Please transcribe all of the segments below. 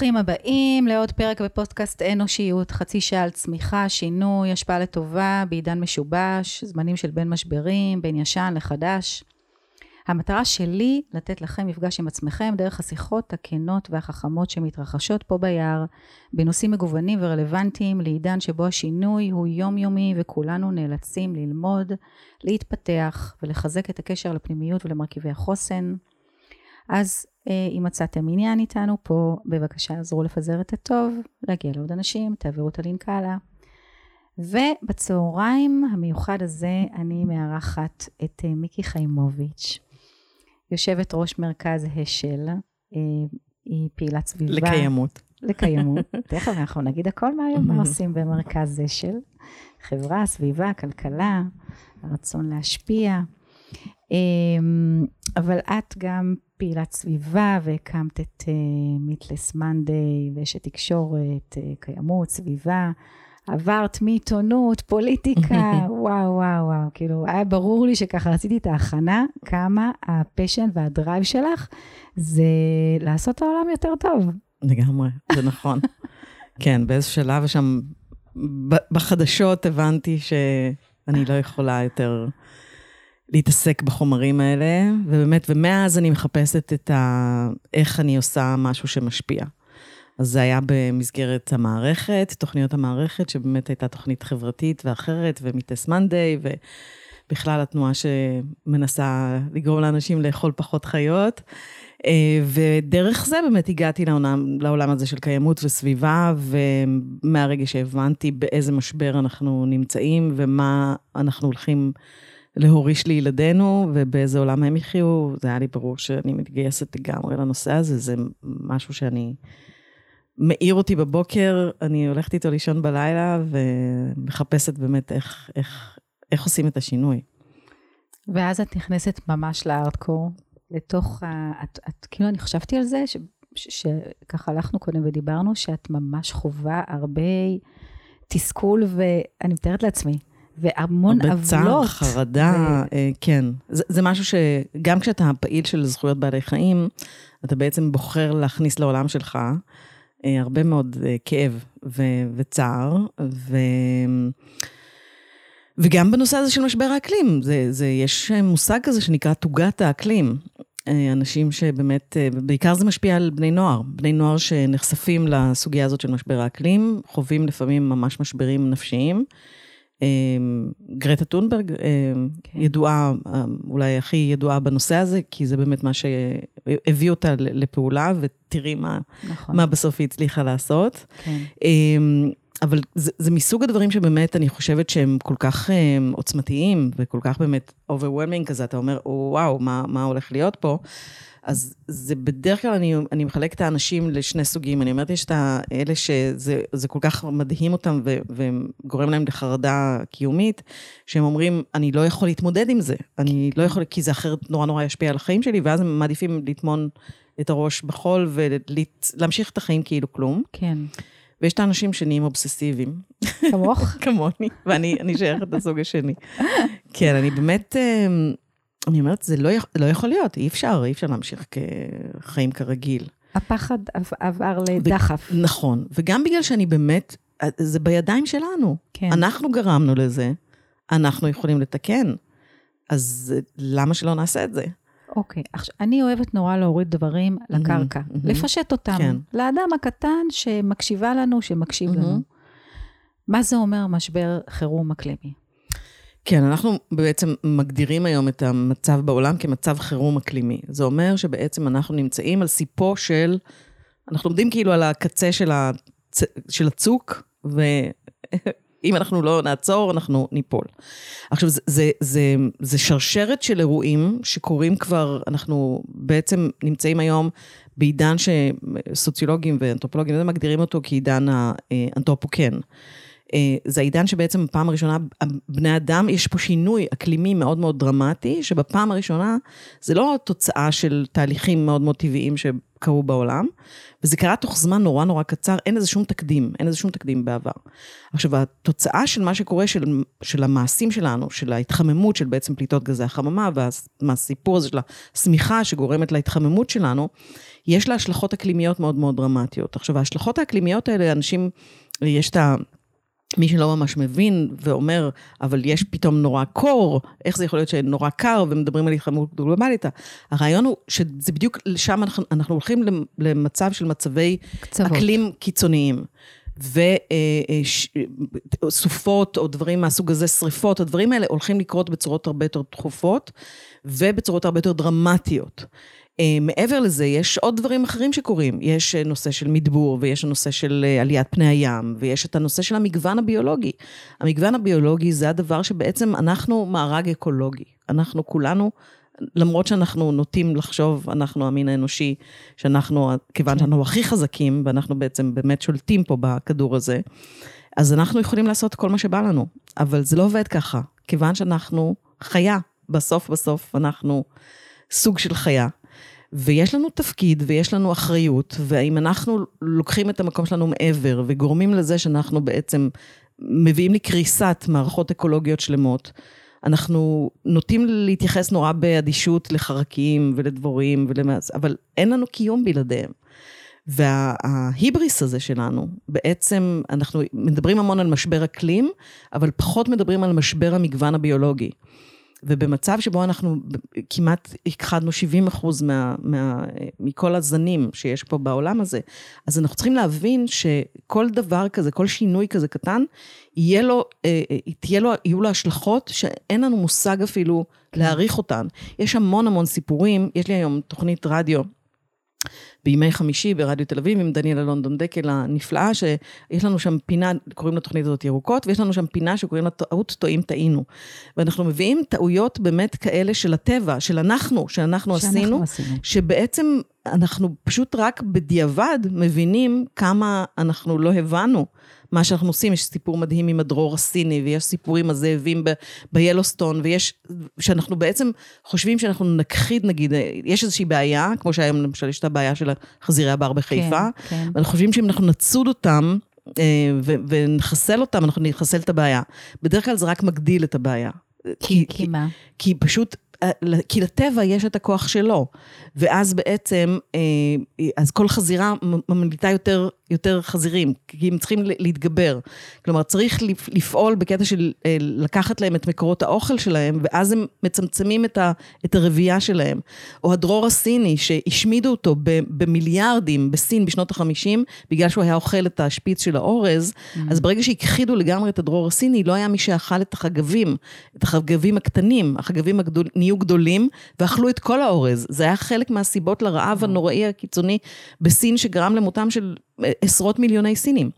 ברוכים הבאים לעוד פרק בפודקאסט אנושיות, חצי שעה על צמיחה, שינוי, השפעה לטובה, בעידן משובש, זמנים של בין משברים, בין ישן לחדש. המטרה שלי לתת לכם מפגש עם עצמכם דרך השיחות הכנות והחכמות שמתרחשות פה ביער, בנושאים מגוונים ורלוונטיים לעידן שבו השינוי הוא יומיומי וכולנו נאלצים ללמוד, להתפתח ולחזק את הקשר לפנימיות ולמרכיבי החוסן. אז אם מצאתם עניין איתנו פה, בבקשה עזרו לפזר את הטוב, להגיע לעוד אנשים, תעבירו את הלינק הלאה. ובצהריים המיוחד הזה אני מארחת את אה, מיקי חיימוביץ', יושבת ראש מרכז השל, אה, היא פעילת סביבה. לקיימות. לקיימות. תכף אנחנו נגיד הכל מה, מה עושים במרכז השל. חברה, סביבה, כלכלה, הרצון להשפיע. אבל את גם פעילת סביבה והקמת את Meatless uh, Monday ואשת תקשורת, uh, קיימות, סביבה. עברת מעיתונות, פוליטיקה, וואו, וואו, וואו. כאילו, היה ברור לי שככה עשיתי את ההכנה, כמה ה passion וה drive שלך זה לעשות את העולם יותר טוב. לגמרי, זה נכון. כן, באיזשהו שלב שם, בחדשות הבנתי שאני לא יכולה יותר להתעסק בחומרים האלה, ובאמת, ומאז אני מחפשת את ה... איך אני עושה משהו שמשפיע. אז זה היה במסגרת המערכת, תוכניות המערכת, שבאמת הייתה תוכנית חברתית ואחרת, ומיטס מנדיי, ובכלל התנועה שמנסה לגרום לאנשים לאכול פחות חיות. אה, ודרך זה באמת הגעתי לעולם, לעולם הזה של קיימות וסביבה, ומהרגע שהבנתי באיזה משבר אנחנו נמצאים, ומה אנחנו הולכים... להוריש לילדינו, ובאיזה עולם הם יחיו, זה היה לי ברור שאני מתגייסת לגמרי לנושא הזה, זה משהו שאני... מאיר אותי בבוקר, אני הולכת איתו לישון בלילה, ומחפשת באמת איך, איך, איך עושים את השינוי. ואז את נכנסת ממש לארדקור, לתוך ה... את, את, כאילו, אני חשבתי על זה, שככה הלכנו קודם ודיברנו, שאת ממש חווה הרבה תסכול, ואני מתארת לעצמי, והמון עוולות. בצער, חרדה, ו... אה, כן. זה, זה משהו שגם כשאתה פעיל של זכויות בעלי חיים, אתה בעצם בוחר להכניס לעולם שלך אה, הרבה מאוד אה, כאב ו, וצער, ו... וגם בנושא הזה של משבר האקלים, זה, זה, יש מושג כזה שנקרא תוגת האקלים. אנשים שבאמת, בעיקר זה משפיע על בני נוער. בני נוער שנחשפים לסוגיה הזאת של משבר האקלים, חווים לפעמים ממש משברים נפשיים. אמ, גרטה טונברג אמ, כן. ידועה, אמ, אולי הכי ידועה בנושא הזה, כי זה באמת מה שהביא אותה לפעולה, ותראי מה, נכון. מה בסוף היא הצליחה לעשות. כן. אבל זה, זה מסוג הדברים שבאמת אני חושבת שהם כל כך עוצמתיים, וכל כך באמת overwhelming כזה, אתה אומר, וואו, מה, מה הולך להיות פה? אז זה בדרך כלל, אני, אני מחלקת את האנשים לשני סוגים. אני אומרת, יש את האלה שזה כל כך מדהים אותם ו, וגורם להם לחרדה קיומית, שהם אומרים, אני לא יכול להתמודד עם זה. אני לא יכול, כי זה אחרת נורא נורא ישפיע על החיים שלי, ואז הם מעדיפים לטמון את הראש בחול ולהמשיך את החיים כאילו כלום. כן. ויש את האנשים שנהיים אובססיביים. כמוך? כמוני, ואני שייכת לסוג השני. כן, אני באמת... אמ, אני אומרת, זה לא, לא יכול להיות, אי אפשר, אי אפשר להמשיך כחיים כרגיל. הפחד עבר לדחף. ו- נכון, וגם בגלל שאני באמת, זה בידיים שלנו. כן. אנחנו גרמנו לזה, אנחנו יכולים לתקן, אז למה שלא נעשה את זה? אוקיי, עכשיו, אני אוהבת נורא להוריד דברים לקרקע, mm-hmm, לפשט אותם, כן. לאדם הקטן שמקשיבה לנו, שמקשיב mm-hmm. לנו. מה זה אומר משבר חירום אקלימי? כן, אנחנו בעצם מגדירים היום את המצב בעולם כמצב חירום אקלימי. זה אומר שבעצם אנחנו נמצאים על סיפו של, אנחנו עומדים כאילו על הקצה של, הצ... של הצוק, ואם אנחנו לא נעצור, אנחנו ניפול. עכשיו, זה, זה, זה, זה שרשרת של אירועים שקורים כבר, אנחנו בעצם נמצאים היום בעידן שסוציולוגים ואנתרופולוגים מגדירים אותו כעידן האנתרופוקן. אה, זה העידן שבעצם בפעם הראשונה, בני אדם, יש פה שינוי אקלימי מאוד מאוד דרמטי, שבפעם הראשונה זה לא תוצאה של תהליכים מאוד מאוד טבעיים קרו בעולם, וזה קרה תוך זמן נורא נורא קצר, אין לזה שום תקדים, אין לזה שום תקדים בעבר. עכשיו, התוצאה של מה שקורה, של, של המעשים שלנו, של ההתחממות של בעצם פליטות גזי החממה, והסיפור הזה של השמיכה שגורמת להתחממות שלנו, יש לה השלכות אקלימיות מאוד מאוד דרמטיות. עכשיו, ההשלכות האקלימיות האלה, אנשים, יש את ה... מי שלא ממש מבין ואומר, אבל יש פתאום נורא קור, איך זה יכול להיות שנורא קר ומדברים על התחממות גלובלית? הרעיון הוא שזה בדיוק לשם אנחנו, אנחנו הולכים למצב של מצבי קצוות. אקלים קיצוניים. וסופות או דברים מהסוג הזה, שריפות, הדברים האלה הולכים לקרות בצורות הרבה יותר תכופות ובצורות הרבה יותר דרמטיות. אה, מעבר לזה, יש עוד דברים אחרים שקורים. יש אה, נושא של מדבור, ויש הנושא של אה, עליית פני הים, ויש את הנושא של המגוון הביולוגי. המגוון הביולוגי זה הדבר שבעצם אנחנו מארג אקולוגי. אנחנו כולנו, למרות שאנחנו נוטים לחשוב, אנחנו המין האנושי, שאנחנו, כיוון שאנחנו הכי חזקים, ואנחנו בעצם באמת שולטים פה בכדור הזה, אז אנחנו יכולים לעשות כל מה שבא לנו. אבל זה לא עובד ככה, כיוון שאנחנו חיה. בסוף בסוף אנחנו סוג של חיה. ויש לנו תפקיד ויש לנו אחריות, ואם אנחנו לוקחים את המקום שלנו מעבר וגורמים לזה שאנחנו בעצם מביאים לקריסת מערכות אקולוגיות שלמות, אנחנו נוטים להתייחס נורא באדישות לחרקים ולדבורים, ולמעש, אבל אין לנו קיום בלעדיהם. וההיבריס הזה שלנו, בעצם אנחנו מדברים המון על משבר אקלים, אבל פחות מדברים על משבר המגוון הביולוגי. ובמצב שבו אנחנו כמעט הכחדנו 70 אחוז מה, מה, מכל הזנים שיש פה בעולם הזה, אז אנחנו צריכים להבין שכל דבר כזה, כל שינוי כזה קטן, יהיה לו, אה, אה, תהיה לו, יהיו לו השלכות שאין לנו מושג אפילו להעריך אותן. יש המון המון סיפורים, יש לי היום תוכנית רדיו. בימי חמישי ברדיו תל אביב עם דניאלה לונדון דקל הנפלאה, שיש לנו שם פינה, קוראים לתוכנית הזאת ירוקות, ויש לנו שם פינה שקוראים לה טעות טועים טעינו. ואנחנו מביאים טעויות באמת כאלה של הטבע, של אנחנו, שאנחנו עשינו, עשינו, שבעצם אנחנו פשוט רק בדיעבד מבינים כמה אנחנו לא הבנו. מה שאנחנו עושים, יש סיפור מדהים עם הדרור הסיני, ויש סיפורים הזאבים ביילוסטון, ויש, שאנחנו בעצם חושבים שאנחנו נכחיד, נגיד, יש איזושהי בעיה, כמו שהיום למשל יש את הבעיה של החזירי הבר בחיפה, כן, כן. ואנחנו חושבים שאם אנחנו נצוד אותם, אה, ונחסל אותם, אנחנו נחסל את הבעיה. בדרך כלל זה רק מגדיל את הבעיה. כי, כי, מה? כי פשוט כי לטבע יש את הכוח שלו, ואז בעצם, אה, אז כל חזירה ממליטה יותר, יותר חזירים, כי הם צריכים להתגבר. כלומר, צריך לפעול בקטע של אה, לקחת להם את מקורות האוכל שלהם, ואז הם מצמצמים את, ה, את הרבייה שלהם. או הדרור הסיני, שהשמידו אותו במיליארדים בסין בשנות ה-50, בגלל שהוא היה אוכל את השפיץ של האורז, mm-hmm. אז ברגע שהכחידו לגמרי את הדרור הסיני, לא היה מי שאכל את החגבים, את החגבים הקטנים, החגבים הגדולים. נהיו גדולים ואכלו את כל האורז. זה היה חלק מהסיבות לרעב הנוראי הקיצוני בסין שגרם למותם של עשרות מיליוני סינים.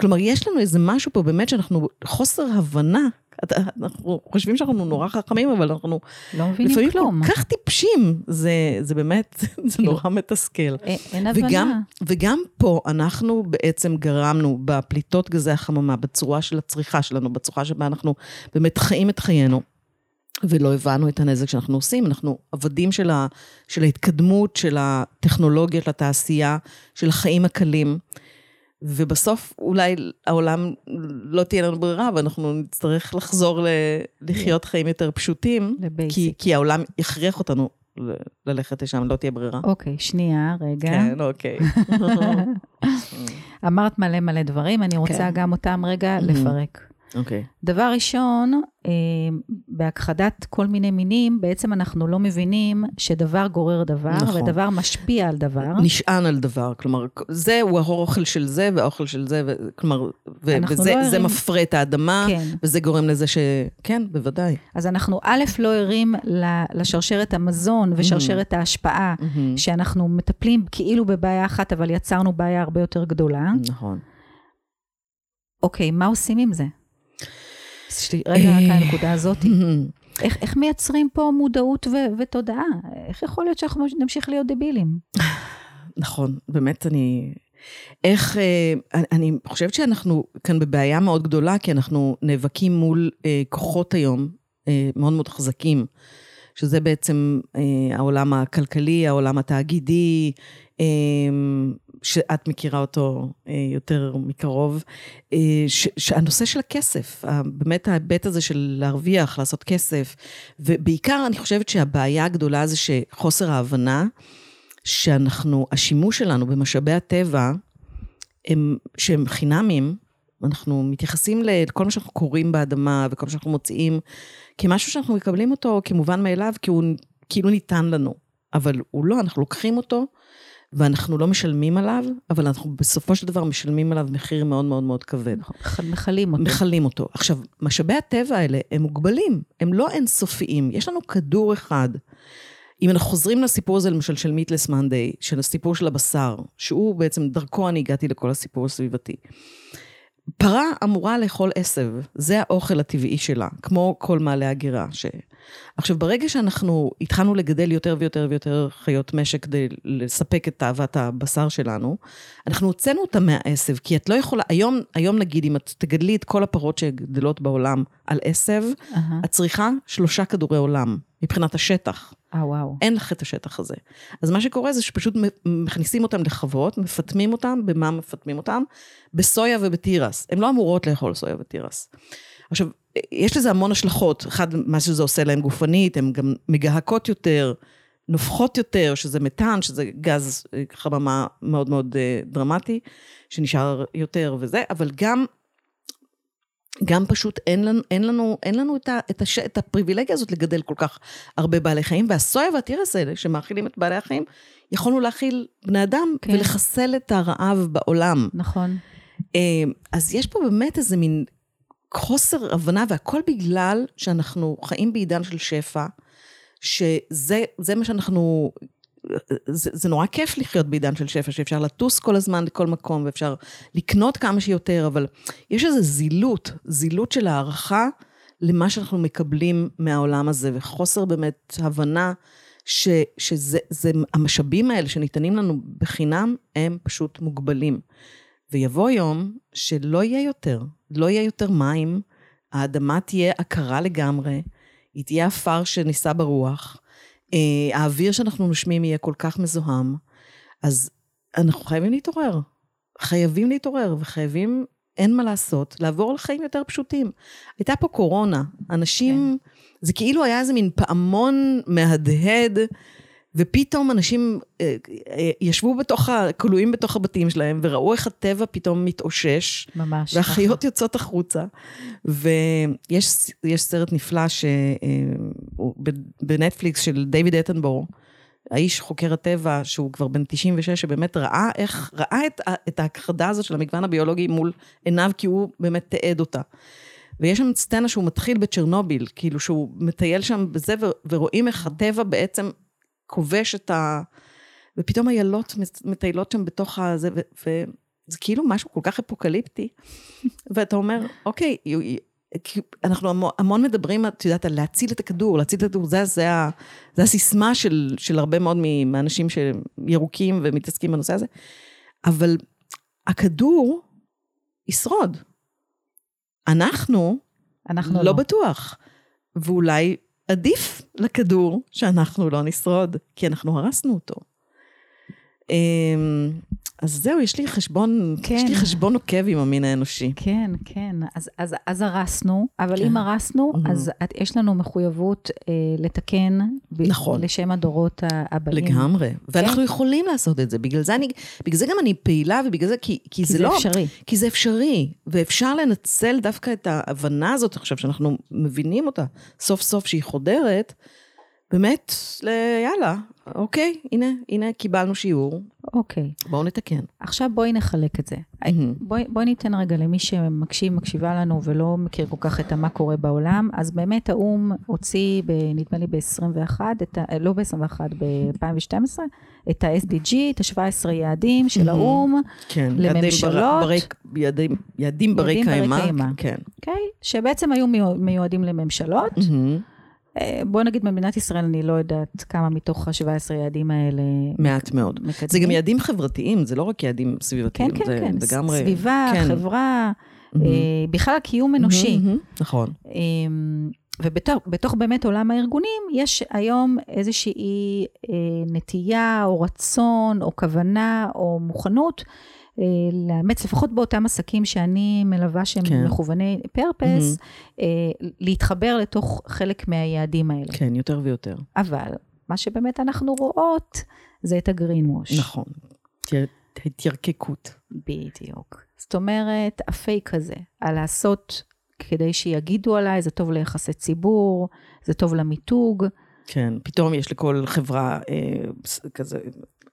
כלומר, יש לנו איזה משהו פה באמת שאנחנו, חוסר הבנה אנחנו חושבים שאנחנו נורא חכמים, אבל אנחנו לא מבינים לפעמים כלום. כל כך טיפשים, זה, זה באמת, זה כאילו, נורא מתסכל. אין הבנה. וגם, וגם פה אנחנו בעצם גרמנו בפליטות גזי החממה, בצורה של הצריכה שלנו, בצורה שבה אנחנו באמת חיים את חיינו. ולא הבנו את הנזק שאנחנו עושים. אנחנו עבדים של, ה, של ההתקדמות, של הטכנולוגיה, של התעשייה, של החיים הקלים. ובסוף אולי העולם לא תהיה לנו ברירה, ואנחנו נצטרך לחזור ל, לחיות חיים יותר פשוטים, כי, כי העולם יכריח אותנו ללכת לשם, לא תהיה ברירה. אוקיי, שנייה, רגע. כן, אוקיי. אמרת מלא מלא דברים, אני רוצה כן. גם אותם רגע לפרק. אוקיי. Okay. דבר ראשון, אה, בהכחדת כל מיני מינים, בעצם אנחנו לא מבינים שדבר גורר דבר, נכון. ודבר משפיע על דבר. נשען על דבר, כלומר, זה הוא האוכל של זה והאוכל של זה, ו, כלומר, ו, וזה לא ערים... מפרה את האדמה, כן. וזה גורם לזה ש... כן, בוודאי. אז אנחנו א', לא ערים לשרשרת המזון ושרשרת mm-hmm. ההשפעה, mm-hmm. שאנחנו מטפלים כאילו בבעיה אחת, אבל יצרנו בעיה הרבה יותר גדולה. נכון. אוקיי, מה עושים עם זה? רגע, רק הנקודה הזאת. איך, איך מייצרים פה מודעות ו- ותודעה? איך יכול להיות שאנחנו נמשיך להיות דבילים? נכון, באמת אני... איך, אה, אני חושבת שאנחנו כאן בבעיה מאוד גדולה, כי אנחנו נאבקים מול אה, כוחות היום אה, מאוד מאוד חזקים, שזה בעצם העולם הכלכלי, העולם התאגידי, שאת מכירה אותו אה, יותר מקרוב, אה, שהנושא של הכסף, באמת ההיבט הזה של להרוויח, לעשות כסף, ובעיקר אני חושבת שהבעיה הגדולה זה שחוסר ההבנה, שאנחנו, השימוש שלנו במשאבי הטבע, הם, שהם חינמים, אנחנו מתייחסים לכל מה שאנחנו קוראים באדמה וכל מה שאנחנו מוציאים, כמשהו שאנחנו מקבלים אותו כמובן מאליו, כי הוא כאילו ניתן לנו. אבל הוא לא, אנחנו לוקחים אותו ואנחנו לא משלמים עליו, אבל אנחנו בסופו של דבר משלמים עליו מחיר מאוד מאוד מאוד כבד. מכלים אותו. מכלים אותו. עכשיו, משאבי הטבע האלה הם מוגבלים, הם לא אינסופיים. יש לנו כדור אחד. אם אנחנו חוזרים לסיפור הזה, למשל, של מיטלס מאנדיי, של הסיפור של הבשר, שהוא בעצם, דרכו אני הגעתי לכל הסיפור הסביבתי. פרה אמורה לאכול עשב, זה האוכל הטבעי שלה, כמו כל מעלה הגירה. ש... עכשיו, ברגע שאנחנו התחלנו לגדל יותר ויותר ויותר חיות משק כדי לספק את תאוות הבשר שלנו, אנחנו הוצאנו אותה מהעשב, כי את לא יכולה, היום, היום נגיד, אם את תגדלי את כל הפרות שגדלות בעולם על עשב, uh-huh. את צריכה שלושה כדורי עולם, מבחינת השטח. אה, וואו. אין לך את השטח הזה. אז מה שקורה זה שפשוט מכניסים אותם לחוות, מפטמים אותם, במה מפטמים אותם? בסויה ובתירס. הן לא אמורות לאכול סויה ותירס. עכשיו, יש לזה המון השלכות. אחד, מה שזה עושה להם גופנית, הן גם מגהקות יותר, נופחות יותר, שזה מתאן, שזה גז חממה מאוד מאוד אה, דרמטי, שנשאר יותר וזה, אבל גם גם פשוט אין לנו, אין לנו, אין לנו את, ה, את, הש, את הפריבילגיה הזאת לגדל כל כך הרבה בעלי חיים, והסויה והתירס האלה שמאכילים את בעלי החיים, יכולנו להאכיל בני אדם כן. ולחסל את הרעב בעולם. נכון. אה, אז יש פה באמת איזה מין חוסר הבנה, והכל בגלל שאנחנו חיים בעידן של שפע, שזה מה שאנחנו זה, זה נורא כיף לחיות בעידן של שפע, שאפשר לטוס כל הזמן לכל מקום, ואפשר לקנות כמה שיותר, אבל יש איזו זילות, זילות של הערכה למה שאנחנו מקבלים מהעולם הזה, וחוסר באמת הבנה ש, שזה, זה, המשאבים האלה שניתנים לנו בחינם, הם פשוט מוגבלים. ויבוא יום שלא יהיה יותר, לא יהיה יותר מים, האדמה תהיה עקרה לגמרי, היא תהיה עפר שנישא ברוח. אה, האוויר שאנחנו נושמים יהיה כל כך מזוהם, אז אנחנו חייבים להתעורר. חייבים להתעורר, וחייבים, אין מה לעשות, לעבור לחיים יותר פשוטים. הייתה פה קורונה, אנשים, כן. זה כאילו היה איזה מין פעמון מהדהד. ופתאום אנשים אה, אה, ישבו בתוך, כלואים בתוך הבתים שלהם, וראו איך הטבע פתאום מתאושש. ממש. והחיות יוצאות החוצה. ויש סרט נפלא ש, אה, בנטפליקס של דיוויד אטנבור, האיש חוקר הטבע, שהוא כבר בן 96, שבאמת ראה איך, ראה את, את ההכחדה הזאת של המגוון הביולוגי מול עיניו, כי הוא באמת תיעד אותה. ויש שם סצנה שהוא מתחיל בצ'רנוביל, כאילו שהוא מטייל שם בזה, ורואים איך הטבע בעצם כובש את ה... ופתאום איילות מטיילות שם בתוך הזה, ו... וזה כאילו משהו כל כך אפוקליפטי. ואתה אומר, אוקיי, אנחנו המון מדברים, את יודעת, על להציל את הכדור, להציל את הכדור, זה, זה, זה הסיסמה של, של הרבה מאוד מהאנשים שירוקים ומתעסקים בנושא הזה, אבל הכדור ישרוד. אנחנו, אנחנו לא, לא בטוח. ואולי עדיף לכדור שאנחנו לא נשרוד, כי אנחנו הרסנו אותו. אמ, אז זהו, יש לי חשבון, כן. יש לי חשבון עוקב עם המין האנושי. כן, כן. אז, אז, אז הרסנו, אבל כן. אם הרסנו, mm-hmm. אז את, יש לנו מחויבות אה, לתקן. נכון. לשם הדורות הבאים. לגמרי. כן. ואנחנו יכולים לעשות את זה. בגלל זה, אני, בגלל זה גם אני פעילה, ובגלל זה, כי, כי, כי זה, זה לא... כי זה אפשרי. כי זה אפשרי. ואפשר לנצל דווקא את ההבנה הזאת עכשיו, שאנחנו מבינים אותה סוף סוף שהיא חודרת, באמת, יאללה, אוקיי, הנה, הנה קיבלנו שיעור. אוקיי. בואו נתקן. עכשיו בואי נחלק את זה. Mm-hmm. בואי, בואי ניתן רגע למי שמקשיב, מקשיבה לנו ולא מכיר כל כך את מה קורה בעולם. אז באמת האו"ם הוציא, ב, נדמה לי ב-21, לא ב-21, ב-2012, את ה-SDG, את ה-17 יעדים של mm-hmm. האו"ם, כן, לממשלות. יעדים, יעדים ברי קיימא. כן. אוקיי? שבעצם היו מיועדים לממשלות. Mm-hmm. אה, בוא נגיד במדינת ישראל, אני לא יודעת כמה מתוך ה-17 יעדים האלה... מעט מאוד. מקדמים. זה גם יעדים חברתיים, זה לא רק יעדים סביבתיים. כן, כן, זה כן. לגמרי... סביבה, כן. חברה, mm-hmm. בכלל קיום אנושי. Mm-hmm, נכון. אמ, ובתוך באמת עולם הארגונים, יש היום איזושהי אה, נטייה או רצון או כוונה או מוכנות אה, לאמץ, לפחות באותם עסקים שאני מלווה שהם כן. מכווני פרפס, mm-hmm. אה, להתחבר לתוך חלק מהיעדים האלה. כן, יותר ויותר. אבל מה שבאמת אנחנו רואות, זה את הגרין ווש. נכון, התיירקקות. בדיוק. זאת אומרת, הפייק הזה, על לעשות כדי שיגידו עליי, זה טוב ליחסי ציבור, זה טוב למיתוג. כן, פתאום יש לכל חברה אה, כזה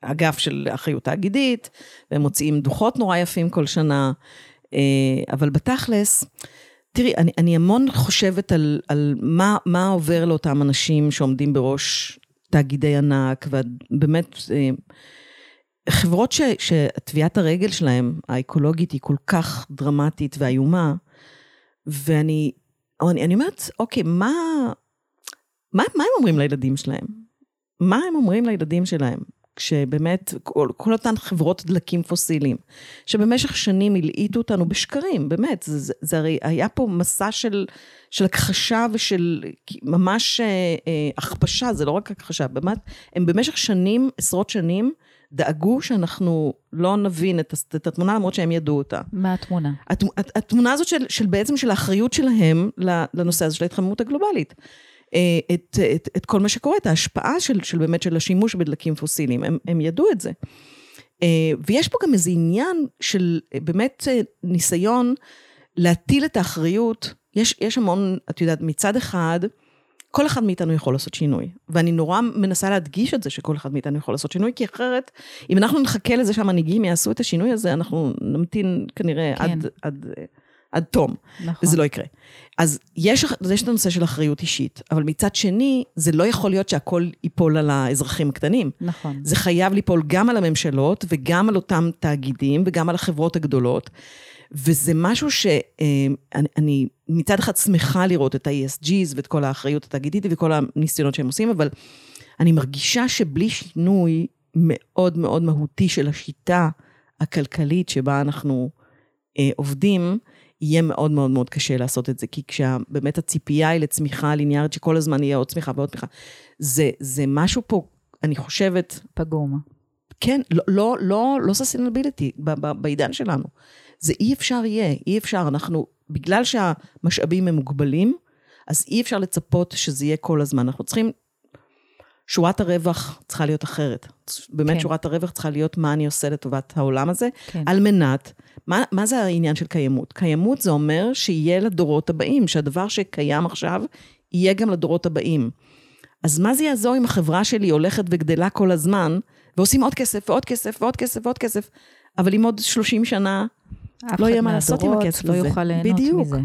אגף של אחריות תאגידית, והם מוציאים דוחות נורא יפים כל שנה, אה, אבל בתכלס, תראי, אני, אני המון חושבת על, על מה, מה עובר לאותם אנשים שעומדים בראש תאגידי ענק, ובאמת, אה, חברות ש, שטביעת הרגל שלהם, האקולוגית, היא כל כך דרמטית ואיומה, ואני אני, אני אומרת, אוקיי, מה, מה, מה הם אומרים לילדים שלהם? מה הם אומרים לילדים שלהם? כשבאמת, כל, כל אותן חברות דלקים פוסיליים, שבמשך שנים הלעיטו אותנו בשקרים, באמת, זה, זה, זה הרי היה פה מסע של, של הכחשה ושל ממש אה, אה, הכפשה, זה לא רק הכחשה, באמת, הם במשך שנים, עשרות שנים, דאגו שאנחנו לא נבין את, את התמונה, למרות שהם ידעו אותה. מה התמונה? הת, התמונה הזאת של, של בעצם של האחריות שלהם לנושא הזה של ההתחממות הגלובלית. אה, את, את, את כל מה שקורה, את ההשפעה של, של באמת של השימוש בדלקים פוסיליים, הם, הם ידעו את זה. אה, ויש פה גם איזה עניין של אה, באמת ניסיון להטיל את האחריות, יש, יש המון, את יודעת, מצד אחד, כל אחד מאיתנו יכול לעשות שינוי. ואני נורא מנסה להדגיש את זה שכל אחד מאיתנו יכול לעשות שינוי, כי אחרת, אם אנחנו נחכה לזה שהמנהיגים יעשו את השינוי הזה, אנחנו נמתין כנראה כן. עד, עד, עד תום, נכון. וזה לא יקרה. אז יש, יש את הנושא של אחריות אישית, אבל מצד שני, זה לא יכול להיות שהכל ייפול על האזרחים הקטנים. נכון. זה חייב ליפול גם על הממשלות, וגם על אותם תאגידים, וגם על החברות הגדולות. וזה משהו שאני מצד אחד שמחה לראות את ה-ESGs ואת כל האחריות התאגידית וכל הניסיונות שהם עושים, אבל אני מרגישה שבלי שינוי מאוד מאוד מהותי של השיטה הכלכלית שבה אנחנו אה, עובדים, יהיה מאוד מאוד מאוד קשה לעשות את זה, כי כשבאמת הציפייה היא לצמיחה ליניארית, שכל הזמן יהיה עוד צמיחה ועוד צמיחה, זה, זה משהו פה, אני חושבת... פגום. כן, לא, לא, לא, לא ססטינביליטי בעידן שלנו. זה אי אפשר יהיה, אי אפשר, אנחנו, בגלל שהמשאבים הם מוגבלים, אז אי אפשר לצפות שזה יהיה כל הזמן. אנחנו צריכים, שורת הרווח צריכה להיות אחרת. באמת כן. שורת הרווח צריכה להיות מה אני עושה לטובת העולם הזה, כן. על מנת, מה, מה זה העניין של קיימות? קיימות זה אומר שיהיה לדורות הבאים, שהדבר שקיים עכשיו, יהיה גם לדורות הבאים. אז מה זה יעזור אם החברה שלי הולכת וגדלה כל הזמן, ועושים עוד כסף ועוד כסף ועוד כסף ועוד כסף, אבל אם עוד 30 שנה לא יהיה מה לעשות עם הכסף לא הזה. יוכל ליהנות בדיוק. מזה.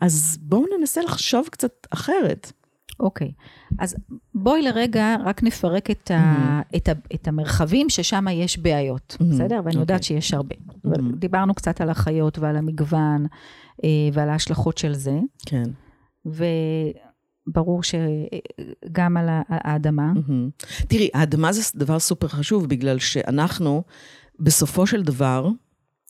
אז בואו ננסה לחשוב קצת אחרת. אוקיי, אז בואי לרגע רק נפרק את, ה, mm-hmm. את, ה, את המרחבים ששם יש בעיות, mm-hmm. בסדר? ואני okay. יודעת אוקיי. שיש הרבה. Mm-hmm. דיברנו קצת על החיות ועל המגוון אה, ועל ההשלכות של זה. כן. וברור שגם על האדמה. Mm-hmm. תראי, האדמה זה דבר סופר חשוב, בגלל שאנחנו, בסופו של דבר,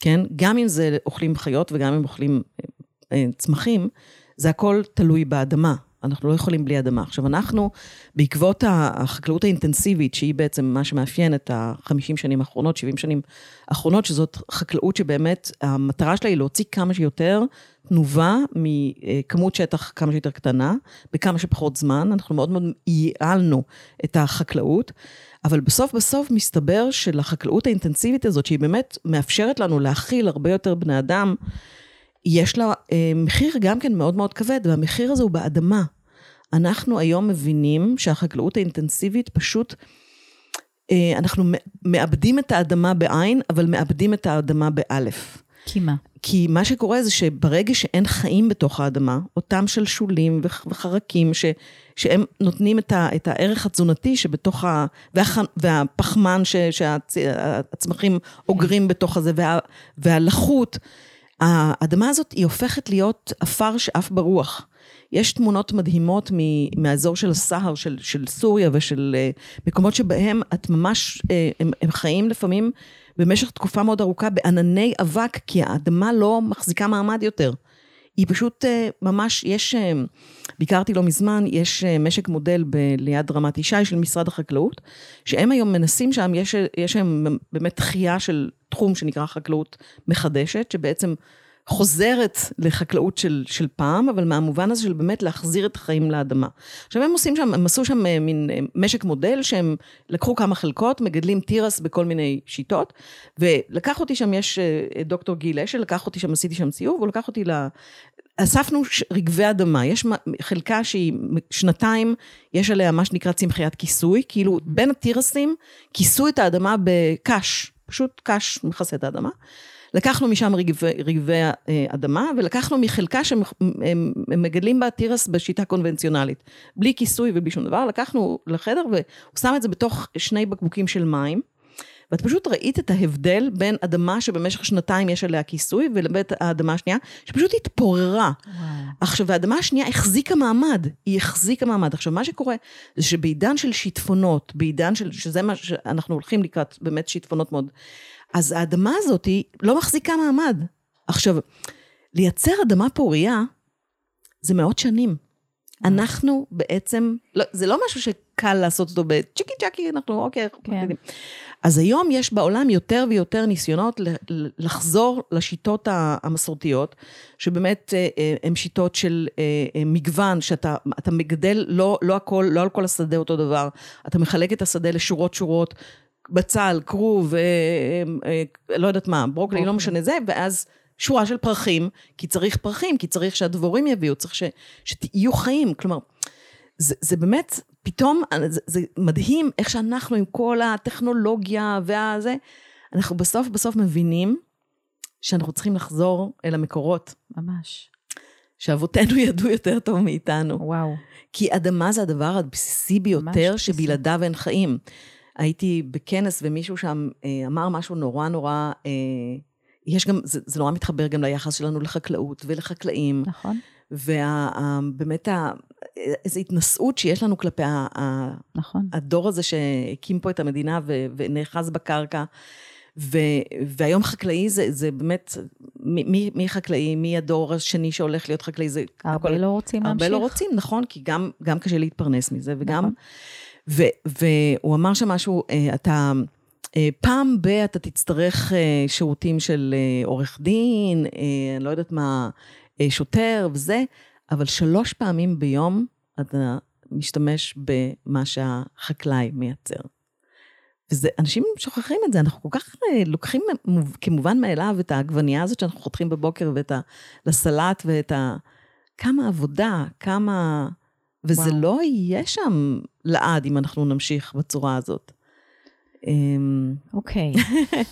כן? גם אם זה אוכלים חיות וגם אם אוכלים אה, אה, צמחים, זה הכל תלוי באדמה. אנחנו לא יכולים בלי אדמה. עכשיו, אנחנו, בעקבות החקלאות האינטנסיבית, שהיא בעצם מה שמאפיין את ה-50 שנים האחרונות, 70 שנים האחרונות, שזאת חקלאות שבאמת המטרה שלה היא להוציא כמה שיותר תנובה מכמות שטח כמה שיותר קטנה, בכמה שפחות זמן. אנחנו מאוד מאוד ייעלנו את החקלאות. אבל בסוף בסוף מסתבר שלחקלאות האינטנסיבית הזאת, שהיא באמת מאפשרת לנו להכיל הרבה יותר בני אדם, יש לה אה, מחיר גם כן מאוד מאוד כבד, והמחיר הזה הוא באדמה. אנחנו היום מבינים שהחקלאות האינטנסיבית פשוט, אה, אנחנו מאבדים את האדמה בעין, אבל מאבדים את האדמה באלף. כי מה? כי מה שקורה זה שברגע שאין חיים בתוך האדמה, אותם שלשולים וחרקים ש, שהם נותנים את, ה, את הערך התזונתי שבתוך ה... והח, והפחמן שהצמחים אוגרים בתוך הזה, וה, והלחות, האדמה הזאת היא הופכת להיות עפר שעף ברוח. יש תמונות מדהימות מהאזור של הסהר, של, של סוריה ושל uh, מקומות שבהם את ממש, uh, הם, הם חיים לפעמים במשך תקופה מאוד ארוכה בענני אבק, כי האדמה לא מחזיקה מעמד יותר. היא פשוט אה, ממש, יש, אה, ביקרתי לא מזמן, יש אה, משק מודל ב- ליד רמת ישי של משרד החקלאות, שהם היום מנסים שם, יש, יש שם באמת דחייה של תחום שנקרא חקלאות מחדשת, שבעצם חוזרת לחקלאות של, של פעם, אבל מהמובן הזה של באמת להחזיר את החיים לאדמה. עכשיו הם עושים שם, הם עשו שם אה, מין אה, משק מודל, שהם לקחו כמה חלקות, מגדלים תירס בכל מיני שיטות, ולקח אותי שם, יש אה, דוקטור גיל אשל, לקח אותי שם, עשיתי שם סיור, והוא לקח אותי ל... אספנו רגבי אדמה, יש חלקה שהיא שנתיים, יש עליה מה שנקרא צמחיית כיסוי, כאילו בין התירסים כיסו את האדמה בקש, פשוט קש מכסה את האדמה. לקחנו משם רגבי, אה, אדמה, ולקחנו מחלקה שהם מגדלים בה תירס בשיטה קונבנציונלית, בלי כיסוי ובלי שום דבר, לקחנו לחדר והוא שם את זה בתוך שני בקבוקים של מים. ואת פשוט ראית את ההבדל בין אדמה שבמשך שנתיים יש עליה כיסוי, ולבין האדמה השנייה, שפשוט התפוררה. וואו. עכשיו, והאדמה השנייה החזיקה מעמד, היא החזיקה מעמד. עכשיו, מה שקורה, זה שבעידן של שיטפונות, בעידן של, שזה מה שאנחנו הולכים לקראת, באמת שיטפונות מאוד, אז האדמה הזאת היא לא מחזיקה מעמד. עכשיו, לייצר אדמה פורייה, זה מאות שנים. אנחנו בעצם, לא, זה לא משהו שקל לעשות אותו בצ'יקי צ'קי, אנחנו אוקיי, אנחנו כן. מקלידים. אז היום יש בעולם יותר ויותר ניסיונות לחזור לשיטות המסורתיות, שבאמת אה, אה, הן שיטות של אה, מגוון, שאתה אתה מגדל לא, לא הכל, לא על כל השדה אותו דבר, אתה מחלק את השדה לשורות שורות, בצל, כרוב, אה, אה, אה, לא יודעת מה, ברוקלי, לא ברוקלי. משנה זה, ואז שורה של פרחים, כי צריך פרחים, כי צריך שהדבורים יביאו, צריך ש, שיהיו חיים, כלומר, זה, זה באמת, פתאום, זה, זה מדהים איך שאנחנו עם כל הטכנולוגיה והזה, אנחנו בסוף בסוף מבינים שאנחנו צריכים לחזור אל המקורות, ממש. שאבותינו ידעו יותר טוב מאיתנו. וואו. כי אדמה זה הדבר הבסיסי ביותר. שבלעדיו אין חיים. הייתי בכנס ומישהו שם אה, אמר משהו נורא נורא, אה, יש גם, זה, זה נורא מתחבר גם ליחס שלנו לחקלאות ולחקלאים, נכון? ובאמת איזו התנשאות שיש לנו כלפי נכון. הדור הזה שהקים פה את המדינה ו, ונאחז בקרקע. ו, והיום חקלאי זה, זה באמת, מי, מי- חקלאי, מי הדור השני שהולך להיות חקלאי, זה הרבה הכל- לא רוצים להמשיך. הרבה לא רוצים, נכון, כי גם, גם קשה להתפרנס מזה, וגם... נכון. ו, והוא אמר שם משהו, אה, אתה... אה, פעם ב- אתה תצטרך אה, שירותים של עורך דין, אני לא יודעת מה, שוטר וזה, אבל שלוש פעמים ביום אתה משתמש במה שהחקלאי מייצר. וזה, אנשים שוכחים את זה, אנחנו כל כך לוקחים מוב- כמובן מאליו את העגבנייה הזאת שאנחנו חותכים בבוקר ואת ה... לסלט ואת ה... כמה עבודה, כמה... וזה וואו. לא יהיה שם לעד אם אנחנו נמשיך בצורה הזאת. אמ, אוקיי.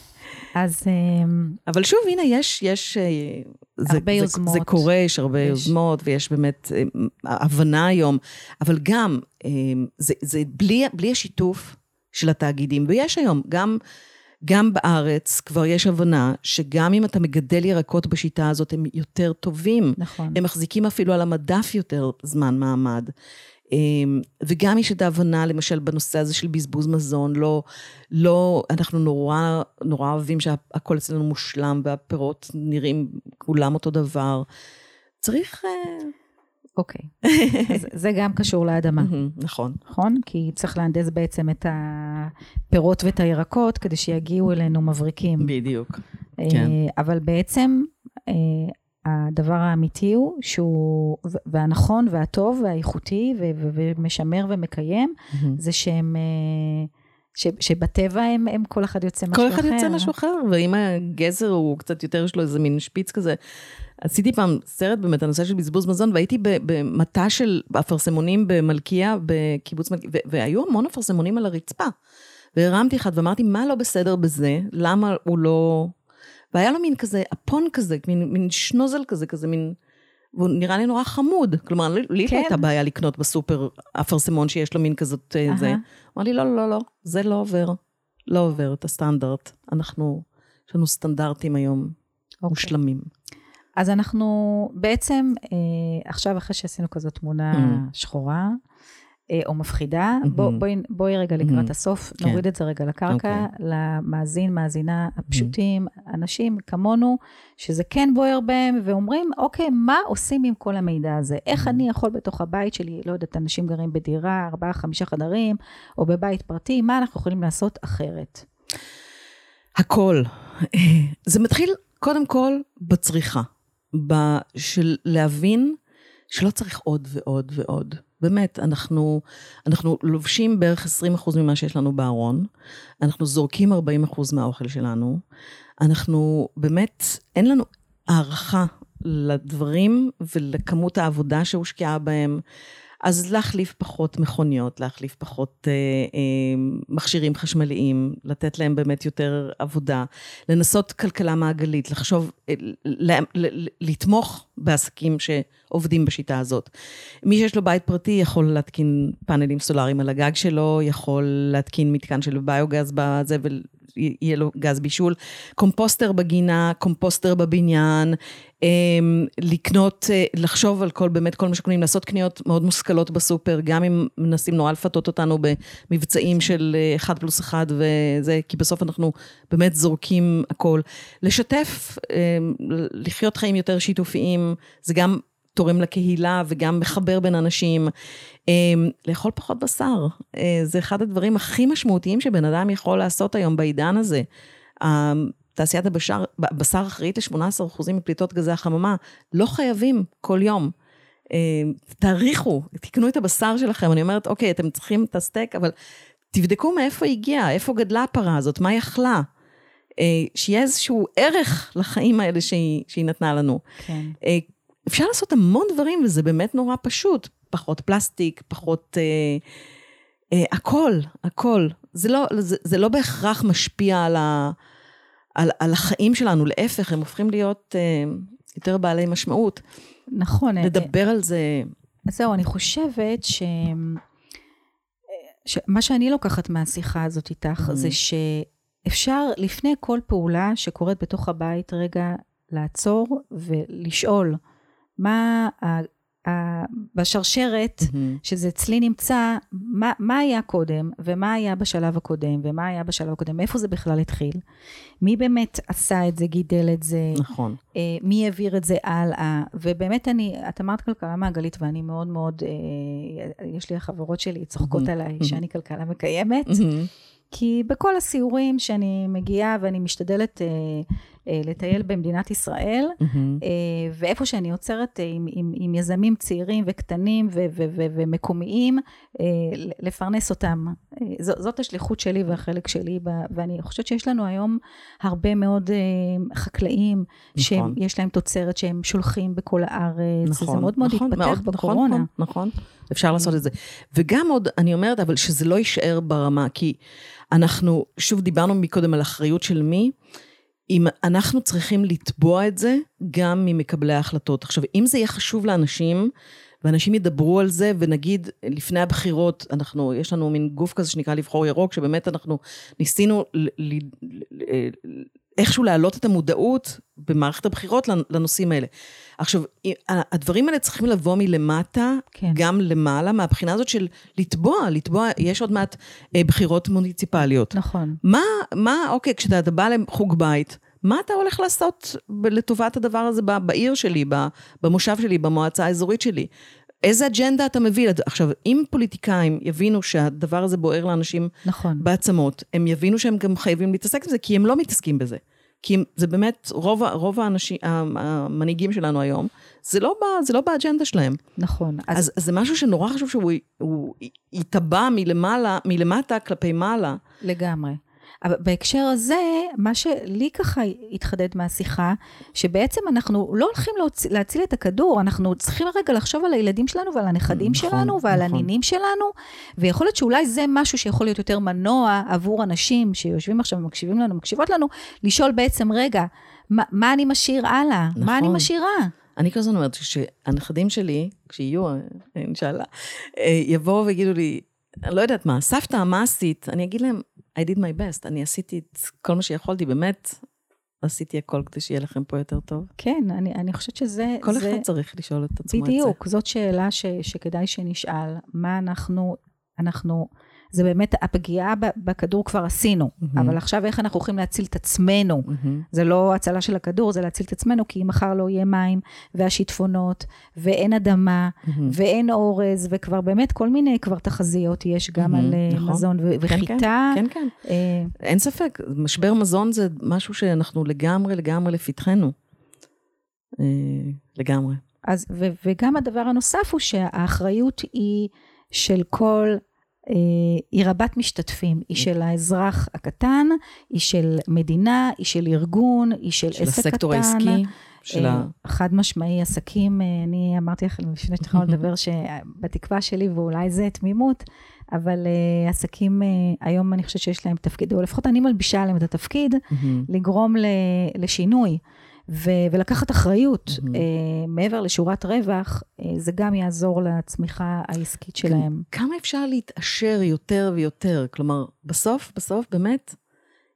אז אמ, אבל שוב, הנה, יש, יש... אה, זה, הרבה זה, יוזמות. זה קורה, יש הרבה יש. יוזמות, ויש באמת אה, הבנה היום, אבל גם, אה, זה, זה בלי, בלי השיתוף של התאגידים, ויש היום, גם, גם בארץ כבר יש הבנה שגם אם אתה מגדל ירקות בשיטה הזאת, הם יותר טובים. נכון. הם מחזיקים אפילו על המדף יותר זמן מעמד. אמ, וגם יש את ההבנה, למשל, בנושא הזה של בזבוז מזון, לא, לא, אנחנו נורא, נורא אוהבים שהכל אצלנו מושלם והפירות נראים כולם אותו דבר. צריך... אוקיי. אז זה גם קשור לאדמה, נכון. נכון? כי צריך להנדס בעצם את הפירות ואת הירקות כדי שיגיעו אלינו מבריקים. בדיוק. אה, כן. אבל בעצם אה, הדבר האמיתי הוא שהוא, והנכון והטוב והאיכותי ומשמר ומקיים. זה שהם, אה, ש- שבטבע הם, הם כל אחד יוצא משהו כל אחר. אחד יוצא משהו אחר, ואם הגזר הוא קצת יותר, יש לו איזה מין שפיץ כזה. עשיתי פעם סרט באמת, הנושא של בזבוז מזון, והייתי במטע של אפרסמונים במלכיה, בקיבוץ מלכיה, ו- והיו המון אפרסמונים על הרצפה. והרמתי אחד ואמרתי, מה לא בסדר בזה? למה הוא לא... והיה לו מין כזה, אפון כזה, מין, מין שנוזל כזה, כזה מין... והוא נראה לי נורא חמוד. כלומר, לי, לי כן. לא הייתה בעיה לקנות בסופר אפרסמון שיש לו מין כזאת, אה, זה. אמר לי, לא, לא, לא, לא, זה לא עובר. לא עובר את הסטנדרט. אנחנו, יש לנו סטנדרטים היום אוקיי. מושלמים. אז אנחנו בעצם, אה, עכשיו אחרי שעשינו כזאת תמונה Mm. שחורה, אה, או מפחידה. Mhm. בוא, בואי, בואי רגע לקראת Mhm. הסוף, כן. נוריד את זה רגע לקרקע, אוקיי. למאזין, מאזינה הפשוטים, אנשים כמונו, שזה כן בוער בהם, ואומרים, אוקיי, מה עושים עם כל המידע הזה? איך אני יכול בתוך הבית שלי, לא יודעת, אנשים גרים בדירה, ארבעה, חמישה חדרים, או בבית פרטי, מה אנחנו יכולים לעשות אחרת? הכל. זה מתחיל קודם כל בצריכה. של להבין שלא צריך עוד ועוד ועוד. באמת, אנחנו, אנחנו לובשים בערך 20% ממה שיש לנו בארון, אנחנו זורקים 40% מהאוכל שלנו, אנחנו באמת, אין לנו הערכה לדברים ולכמות העבודה שהושקעה בהם. אז להחליף פחות מכוניות, להחליף פחות אה, אה, מכשירים חשמליים, לתת להם באמת יותר עבודה, לנסות כלכלה מעגלית, לחשוב, אה, ל, ל, ל, לתמוך בעסקים שעובדים בשיטה הזאת. מי שיש לו בית פרטי יכול להתקין פאנלים סולאריים על הגג שלו, יכול להתקין מתקן של ביוגז בזה ויהיה לו גז בישול, קומפוסטר בגינה, קומפוסטר בבניין, אמ, לקנות, אה, לחשוב על כל, באמת כל מה שקונים, לעשות קניות מאוד מושכלות בסופר, גם אם מנסים נורא לפתות אותנו במבצעים של אה, אחד פלוס אחד וזה, כי בסוף אנחנו באמת זורקים הכל. לשתף, אמ, לחיות חיים יותר שיתופיים, זה גם תורם לקהילה וגם מחבר בין אנשים. אמ, לאכול פחות בשר, אה, זה אחד הדברים הכי משמעותיים שבן אדם יכול לעשות היום בעידן הזה. אמ, תעשיית הבשר, בשר אחראית ל-18% מפליטות גזי החממה, לא חייבים כל יום. אה, תעריכו, תקנו את הבשר שלכם, אני אומרת, אוקיי, אתם צריכים את הסטייק, אבל תבדקו מאיפה הגיע, איפה גדלה הפרה הזאת, מה היא אכלה. אה, שיהיה איזשהו ערך לחיים האלה שהיא, שהיא נתנה לנו. כן. אה, אפשר לעשות המון דברים, וזה באמת נורא פשוט. פחות פלסטיק, פחות... אה, אה, הכל, הכל. זה לא, זה, זה לא בהכרח משפיע על, ה, על, על החיים שלנו, להפך, הם הופכים להיות אה, יותר בעלי משמעות. נכון. אה, לדבר על זה. אז זהו, אני חושבת ש... שמה שאני לוקחת מהשיחה הזאת איתך, Mhm. זה שאפשר לפני כל פעולה שקורית בתוך הבית, רגע לעצור ולשאול מה ה- ה- בשרשרת, שזה אצלי נמצא, מה, מה היה קודם, ומה היה בשלב הקודם, ומה היה בשלב הקודם, מאיפה זה בכלל התחיל, מי באמת עשה את זה, גידל את זה, נכון. אה, מי העביר את זה הלאה, ובאמת אני, את אמרת כלכלה מעגלית, ואני מאוד מאוד, אה, יש לי החברות שלי צוחקות Mhm. עליי. שאני כלכלה מקיימת, כי בכל הסיורים שאני מגיעה ואני משתדלת אה, לטייל במדינת ישראל, אה, ואיפה שאני עוצרת אה, עם, עם, עם יזמים צעירים וקטנים ו, ו, ו, ומקומיים, אה, לפרנס אותם. אה, ז, זאת השליחות שלי והחלק שלי, ב, ואני חושבת שיש לנו היום הרבה מאוד אה, חקלאים, נכון. שיש להם תוצרת שהם שולחים בכל הארץ, נכון, וזה מאוד מאוד נכון, התפתח מאוד, בקורונה. נכון, נכון, אפשר לעשות את זה. וגם עוד, אני אומרת, אבל שזה לא יישאר ברמה, כי אנחנו, שוב דיברנו מקודם על אחריות של מי, אם אנחנו צריכים לתבוע את זה גם ממקבלי ההחלטות. עכשיו, אם זה יהיה חשוב לאנשים, ואנשים ידברו על זה, ונגיד לפני הבחירות, אנחנו, יש לנו מין גוף כזה שנקרא לבחור ירוק, שבאמת אנחנו ניסינו ל, ל, ל, איכשהו להעלות את המודעות במערכת הבחירות לנושאים האלה. עכשיו, הדברים האלה צריכים לבוא מלמטה, כן. גם למעלה, מהבחינה הזאת של לתבוע, לתבוע, יש עוד מעט אה, בחירות מוניציפליות. נכון. מה, מה, אוקיי, כשאתה בא לחוג בית, מה אתה הולך לעשות לטובת הדבר הזה בעיר שלי, במושב שלי, במועצה האזורית שלי? איזה אג'נדה אתה מביא? עכשיו, אם פוליטיקאים יבינו שהדבר הזה בוער לאנשים נכון. בעצמות, הם יבינו שהם גם חייבים להתעסק בזה, כי הם לא מתעסקים בזה. כי זה באמת, רוב, רוב האנשים, המנהיגים שלנו היום, זה לא, בא, זה לא באג'נדה שלהם. נכון. אז, אז, אז זה משהו שנורא חשוב שהוא יתבע מלמעלה, מלמטה כלפי מעלה. לגמרי. אבל בהקשר הזה, מה שלי ככה התחדד מהשיחה, שבעצם אנחנו לא הולכים להוצ... להציל את הכדור, אנחנו צריכים רגע לחשוב על הילדים שלנו ועל הנכדים נכון, שלנו ועל נכון. הנינים שלנו, ויכול להיות שאולי זה משהו שיכול להיות יותר מנוע עבור אנשים שיושבים עכשיו ומקשיבים לנו, מקשיבות לנו, לשאול בעצם, רגע, מה, מה אני משאיר הלאה? נכון. מה אני משאירה? אני כל הזמן אומרת שהנכדים שלי, כשיהיו, אינשאללה, יבואו ויגידו לי, אני לא יודעת מה, סבתא, מה עשית? אני אגיד להם, I did my best, אני עשיתי את כל מה שיכולתי, באמת, עשיתי הכל כדי שיהיה לכם פה יותר טוב? כן, אני, אני חושבת שזה... כל זה, אחד צריך לשאול את עצמו את זה. בדיוק, זאת שאלה ש, שכדאי שנשאל. מה אנחנו, אנחנו, זה באמת, הפגיעה בכדור כבר עשינו, מהמם. אבל עכשיו איך אנחנו יכולים להציל את עצמנו? מהמם. זה לא הצלה של הכדור, זה להציל את עצמנו, כי אם מחר לא יהיה מים, והשיטפונות, ואין אדמה, מהמם. ואין אורז, וכבר באמת כל מיני כבר תחזיות יש גם מהמם, על אה, נכון. מזון ו- כן, וחיטה. כן, כן. אה, אין ספק, משבר מזון זה משהו שאנחנו לגמרי, לגמרי לפתחנו. אה, לגמרי. אז, ו, וגם הדבר הנוסף הוא שהאחריות היא של כל, היא רבת משתתפים, היא של האזרח הקטן, היא של מדינה, היא של ארגון, היא של, של עסק הסקטור קטן. העסקי, של אה, ה... חד משמעי, עסקים, אה, אני אמרתי לכם לפני שהתחלנו לדבר שבתקווה שלי, ואולי זה תמימות, אבל אה, עסקים, אה, היום אני חושבת שיש להם תפקיד, או לפחות אני מלבישה עליהם את התפקיד, מהמם. לגרום לשינוי ו, ולקחת אחריות מהמם. אה, מעבר לשורת רווח, אה, זה גם יעזור לצמיחה העסקית שלהם. כמה אפשר להתעשר יותר ויותר? כלומר, בסוף, בסוף, באמת,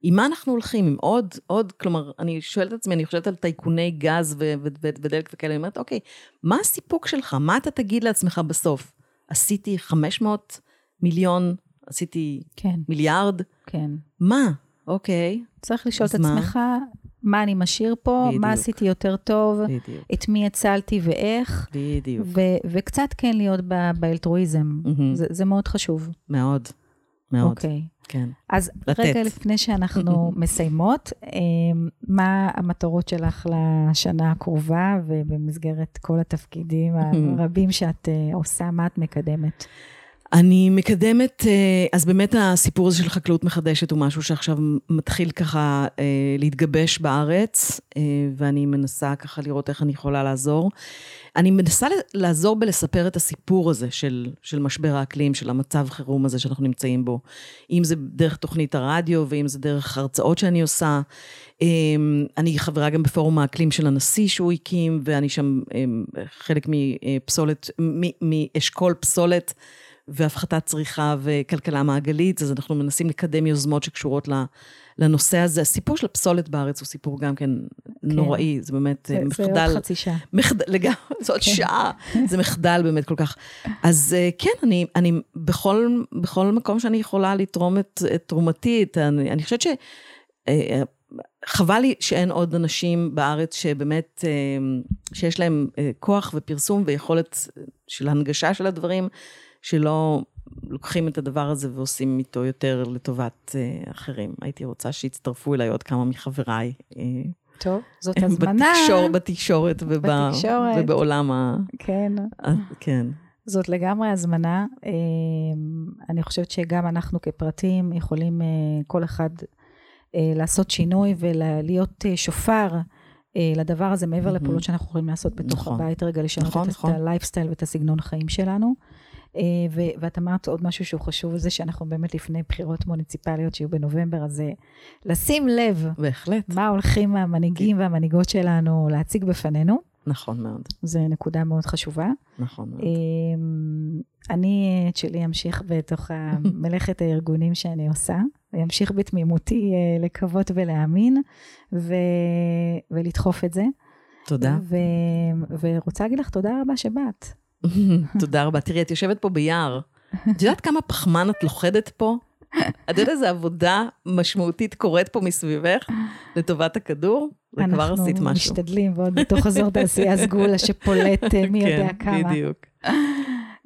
עם מה אנחנו הולכים? עם עוד, עוד, כלומר, אני שואלת את עצמי, אני חושבת על טייקוני גז ו- ו- ו- ודלק וכאלה, אני אומרת, אוקיי, מה הסיפוק שלך? מה אתה תגיד לעצמך בסוף? עשיתי 500 מיליון, עשיתי כן, מיליארד? כן. מה? אוקיי, צריך לשאול את מה? מה אני משאיר פה, בדיוק. מה עשיתי יותר טוב, בדיוק, את מי הצלתי ואיך, בדיוק. ו- וקצת כן להיות ב- באלטרואיזם. מהמם. זה, זה מאוד חשוב. מאוד, מאוד, אוקיי. כן. אז לתת. רגע לפני שאנחנו מסיימות, אה, מה המטרות שלך לשנה הקרובה, ובמסגרת כל התפקידים הרבים שאת אה, עושה, מה את מקדמת? אני מקדמת, אה, אז באמת הסיפור הזה של חקלאות מחדשת הוא משהו שעכשיו מתחיל ככה אה, להתגבש בארץ, אה, ואני מנסה ככה לראות איך אני יכולה לעזור. אני מנסה לעזור בלספר את הסיפור הזה של, של משבר האקלים, של המצב חירום הזה שאנחנו נמצאים בו. אם זה דרך תוכנית הרדיו, ואם זה דרך הרצאות שאני עושה. אני חברה גם בפורום האקלים של הנשיא שהוא הקים, ואני שם חלק מפסולת, מאשכול פסולת. והפחתת צריכה וכלכלה מעגלית, אז אנחנו מנסים לקדם יוזמות שקשורות לנושא הזה. הסיפור של הפסולת בארץ הוא סיפור גם כן נוראי, זה באמת זה, אה, זה עוד מחדל, חצי שעה. מחדל, לגמרי, זו עוד כן. שעה, זה מחדל באמת כל כך. אז אה, כן, אני, אני בכל, בכל מקום שאני יכולה לתרום את, את תרומתי, את, אני, אני חושבת ש... אה, חבל לי שאין עוד אנשים בארץ שבאמת, אה, שיש להם אה, כוח ופרסום ויכולת של הנגשה של הדברים, שלא לוקחים את הדבר הזה ועושים איתו יותר לטובת אה, אחרים. הייתי רוצה שיצטרפו אליי עוד כמה מחבריי. אה, טוב, זאת הזמנה. בתקשור, בתקשורת, וב, בתקשורת. ובעולם ה... כן, ה- כן. זאת לגמרי הזמנה. אה, אני חושבת שגם אנחנו כפרטים יכולים אה, כל אחד אה, לעשות שינוי ולהיות אה, שופר. אה, לדבר הזה, מעבר מהמם. לפעולות שאנחנו יכולים לעשות בתוך נכון. הבית, רגע לשנות נכון, את, נכון. הלייפסטייל ואת הסגנון חיים שלנו. אה, ואת אמרת עוד משהו שהוא חשוב, זה שאנחנו באמת לפני בחירות מוניציפליות שיהיו בנובמבר, אז אה, לשים לב בהחלט. מה הולכים המנהיגים והמנהיגות שלנו להציג בפנינו, נכון מאוד. זו נקודה מאוד חשובה. נכון מאוד. אמ, אני את שלי אמשיך בתוך מלאכת הארגונים שאני עושה, ואמשיך בתמימותי אה, לקוות ולהאמין, ו... ולדחוף את זה. תודה. ו... ורוצה להגיד לך תודה רבה שבאת. תודה רבה. תראי, את יושבת פה ביער. את יודעת כמה פחמן את לוכדת פה? את יודעת איזה עבודה משמעותית קורית פה מסביבך לטובת הכדור? וכבר עשית אנחנו משהו. משתדלים, ועוד בתוך אזור תעשייה סגולה שפולט אה, מי יודע כן, כמה. בדיוק.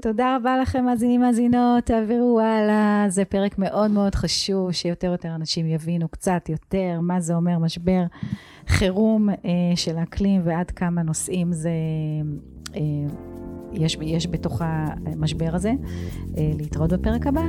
תודה רבה לכם, מאזינים, מאזינות, תעבירו הלאה. זה פרק מאוד מאוד חשוב, שיותר ויותר אנשים יבינו קצת יותר מה זה אומר משבר חירום אה, של האקלים ועד כמה נושאים זה... אה, יש, יש בתוך המשבר הזה. אה, להתראות בפרק הבא.